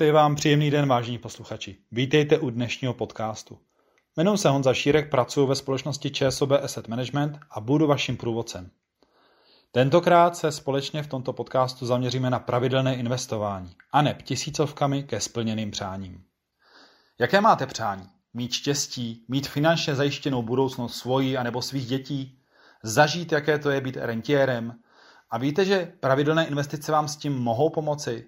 Přeji vám příjemný den, vážení posluchači. Vítejte u dnešního podcastu. Jmenuji se Honza Šírek, pracuji ve společnosti ČSOB Asset Management a budu vaším průvodcem. Tentokrát se společně v tomto podcastu zaměříme na pravidelné investování a ne tisícovkami ke splněným přáním. Jaké máte přání? Mít štěstí, mít finančně zajištěnou budoucnost svojí anebo svých dětí, zažít, jaké to je být rentiérem. A víte, že pravidelné investice vám s tím mohou pomoci?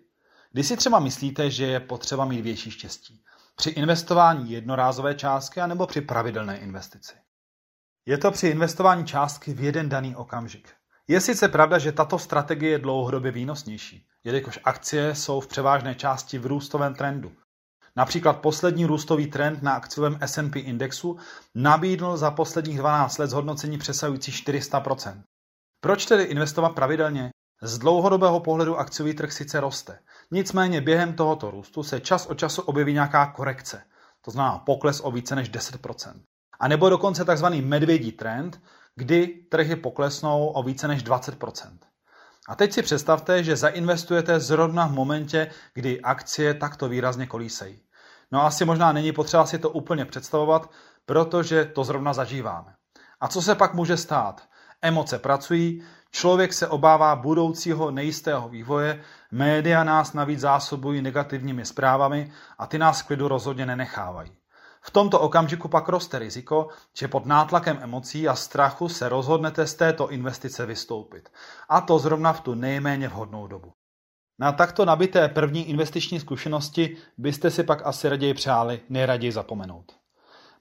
Když si třeba myslíte, že je potřeba mít větší štěstí? Při investování jednorázové částky anebo při pravidelné investici? Je to při investování částky v jeden daný okamžik. Je sice pravda, že tato strategie je dlouhodobě výnosnější, jelikož akcie jsou v převážné části v růstovém trendu. Například poslední růstový trend na akciovém S&P indexu nabídl za posledních 12 let zhodnocení přesahující 400%. Proč tedy investovat pravidelně? Z dlouhodobého pohledu akciový trh sice roste, nicméně během tohoto růstu se čas od času objeví nějaká korekce, to znamená pokles o více než 10%. A nebo dokonce tzv. medvědí trend, kdy trhy poklesnou o více než 20%. A teď si představte, že zainvestujete zrovna v momentě, kdy akcie takto výrazně kolísejí. No asi možná není potřeba si to úplně představovat, protože to zrovna zažíváme. A co se pak může stát? Emoce pracují, člověk se obává budoucího nejistého vývoje, média nás navíc zásobují negativními zprávami a ty nás klidu rozhodně nenechávají. V tomto okamžiku pak roste riziko, že pod nátlakem emocí a strachu se rozhodnete z této investice vystoupit. A to zrovna v tu nejméně vhodnou dobu. Na takto nabité první investiční zkušenosti byste si pak asi raději přáli nejraději zapomenout.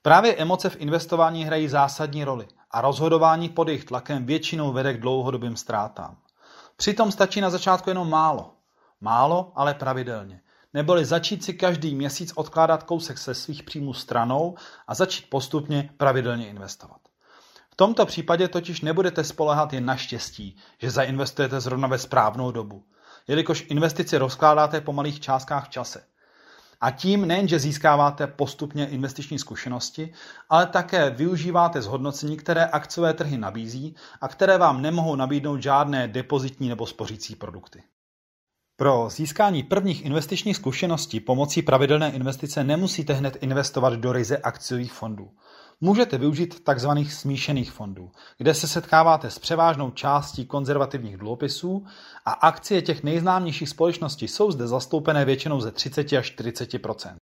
Právě emoce v investování hrají zásadní roli a rozhodování pod jejich tlakem většinou vede k dlouhodobým ztrátám. Přitom stačí na začátku jenom málo. Málo, ale pravidelně neboli začít si každý měsíc odkládat kousek se svých příjmů stranou a začít postupně pravidelně investovat. V tomto případě totiž nebudete spolehat jen na štěstí, že zainvestujete zrovna ve správnou dobu, jelikož investici rozkládáte po malých částkách v čase. A tím nejenže získáváte postupně investiční zkušenosti, ale také využíváte zhodnocení, které akciové trhy nabízí a které vám nemohou nabídnout žádné depozitní nebo spořící produkty. Pro získání prvních investičních zkušeností pomocí pravidelné investice nemusíte hned investovat do ryze akciových fondů. Můžete využít tzv. smíšených fondů, kde se setkáváte s převážnou částí konzervativních dluhopisů a akcie těch nejznámějších společností jsou zde zastoupené většinou ze 30 až 40%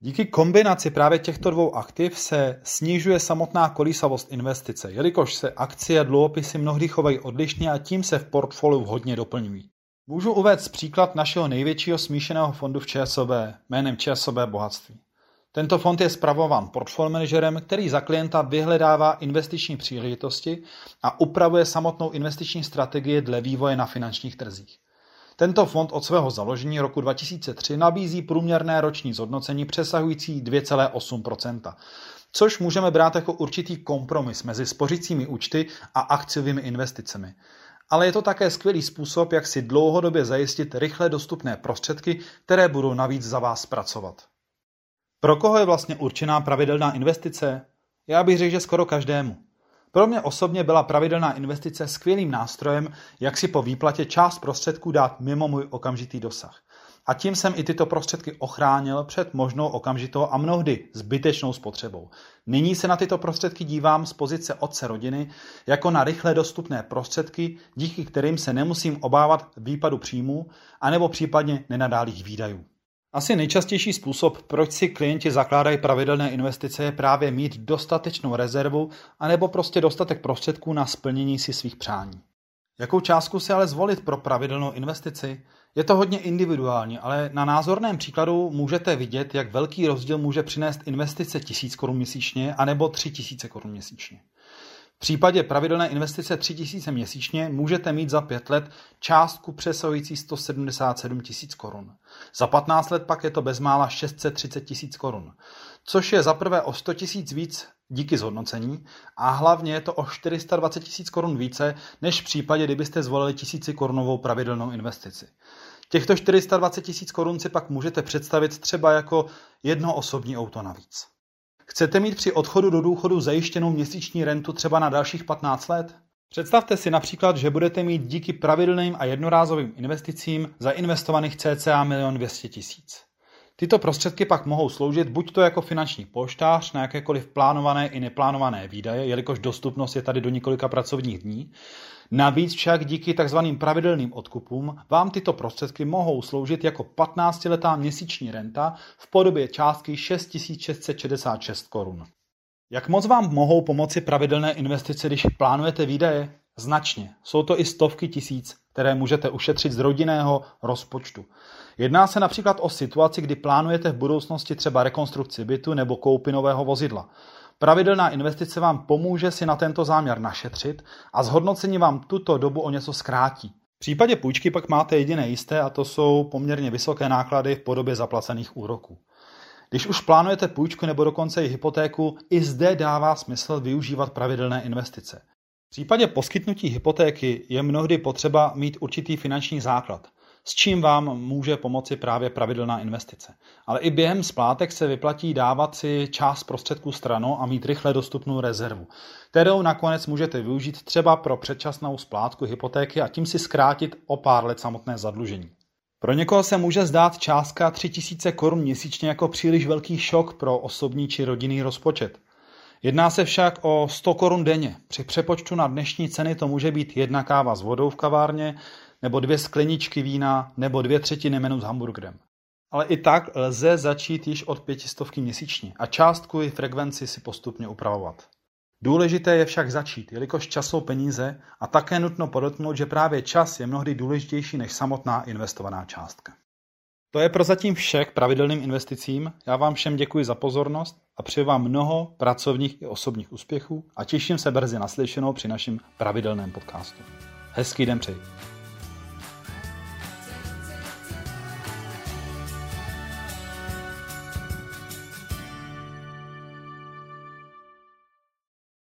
Díky kombinaci právě těchto dvou aktiv se snižuje samotná kolísavost investice, jelikož se akcie a dluhopisy mnohdy chovají odlišně a tím se v portfoliu hodně doplňují. Můžu uvést příklad našeho největšího smíšeného fondu v ČSOB jménem ČSOB Bohatství. Tento fond je spravován portfolio manažerem, který za klienta vyhledává investiční příležitosti a upravuje samotnou investiční strategii dle vývoje na finančních trzích. Tento fond od svého založení roku 2003 nabízí průměrné roční zhodnocení přesahující 2,8%, což můžeme brát jako určitý kompromis mezi spořícími účty a akciovými investicemi ale je to také skvělý způsob, jak si dlouhodobě zajistit rychle dostupné prostředky, které budou navíc za vás pracovat. Pro koho je vlastně určená pravidelná investice? Já bych řekl, že skoro každému. Pro mě osobně byla pravidelná investice skvělým nástrojem, jak si po výplatě část prostředků dát mimo můj okamžitý dosah. A tím jsem i tyto prostředky ochránil před možnou okamžitou a mnohdy zbytečnou spotřebou. Nyní se na tyto prostředky dívám z pozice otce rodiny jako na rychle dostupné prostředky, díky kterým se nemusím obávat výpadu příjmů anebo případně nenadálých výdajů. Asi nejčastější způsob, proč si klienti zakládají pravidelné investice, je právě mít dostatečnou rezervu anebo prostě dostatek prostředků na splnění si svých přání. Jakou částku si ale zvolit pro pravidelnou investici? Je to hodně individuální, ale na názorném příkladu můžete vidět, jak velký rozdíl může přinést investice 1000 korun měsíčně anebo 3000 korun měsíčně. V případě pravidelné investice 3000 měsíčně můžete mít za 5 let částku přesahující 177 tisíc korun. Za 15 let pak je to bezmála 630 tisíc korun, což je za prvé o 100 tisíc víc díky zhodnocení a hlavně je to o 420 tisíc korun více, než v případě, kdybyste zvolili tisíci korunovou pravidelnou investici. Těchto 420 tisíc korun si pak můžete představit třeba jako jedno osobní auto navíc. Chcete mít při odchodu do důchodu zajištěnou měsíční rentu třeba na dalších 15 let? Představte si například, že budete mít díky pravidelným a jednorázovým investicím zainvestovaných cca 1 200 tisíc. Tyto prostředky pak mohou sloužit buď to jako finanční poštář na jakékoliv plánované i neplánované výdaje, jelikož dostupnost je tady do několika pracovních dní. Navíc však díky tzv. pravidelným odkupům vám tyto prostředky mohou sloužit jako 15-letá měsíční renta v podobě částky 6666 korun. Jak moc vám mohou pomoci pravidelné investice, když plánujete výdaje? Značně. Jsou to i stovky tisíc, které můžete ušetřit z rodinného rozpočtu. Jedná se například o situaci, kdy plánujete v budoucnosti třeba rekonstrukci bytu nebo koupy nového vozidla. Pravidelná investice vám pomůže si na tento záměr našetřit a zhodnocení vám tuto dobu o něco zkrátí. V případě půjčky pak máte jediné jisté a to jsou poměrně vysoké náklady v podobě zaplacených úroků. Když už plánujete půjčku nebo dokonce i hypotéku, i zde dává smysl využívat pravidelné investice. V případě poskytnutí hypotéky je mnohdy potřeba mít určitý finanční základ, s čím vám může pomoci právě pravidelná investice. Ale i během splátek se vyplatí dávat si část prostředků stranou a mít rychle dostupnou rezervu, kterou nakonec můžete využít třeba pro předčasnou splátku hypotéky a tím si zkrátit o pár let samotné zadlužení. Pro někoho se může zdát částka 3000 korun měsíčně jako příliš velký šok pro osobní či rodinný rozpočet. Jedná se však o 100 korun denně. Při přepočtu na dnešní ceny to může být jedna káva s vodou v kavárně, nebo dvě skleničky vína, nebo dvě třetiny menu s hamburgerem. Ale i tak lze začít již od pětistovky měsíčně a částku i frekvenci si postupně upravovat. Důležité je však začít, jelikož čas jsou peníze a také nutno podotknout, že právě čas je mnohdy důležitější než samotná investovaná částka. To je prozatím vše k pravidelným investicím. Já vám všem děkuji za pozornost a přeji vám mnoho pracovních i osobních úspěchů a těším se brzy naslyšenou při našem pravidelném podcastu. Hezký den přeji.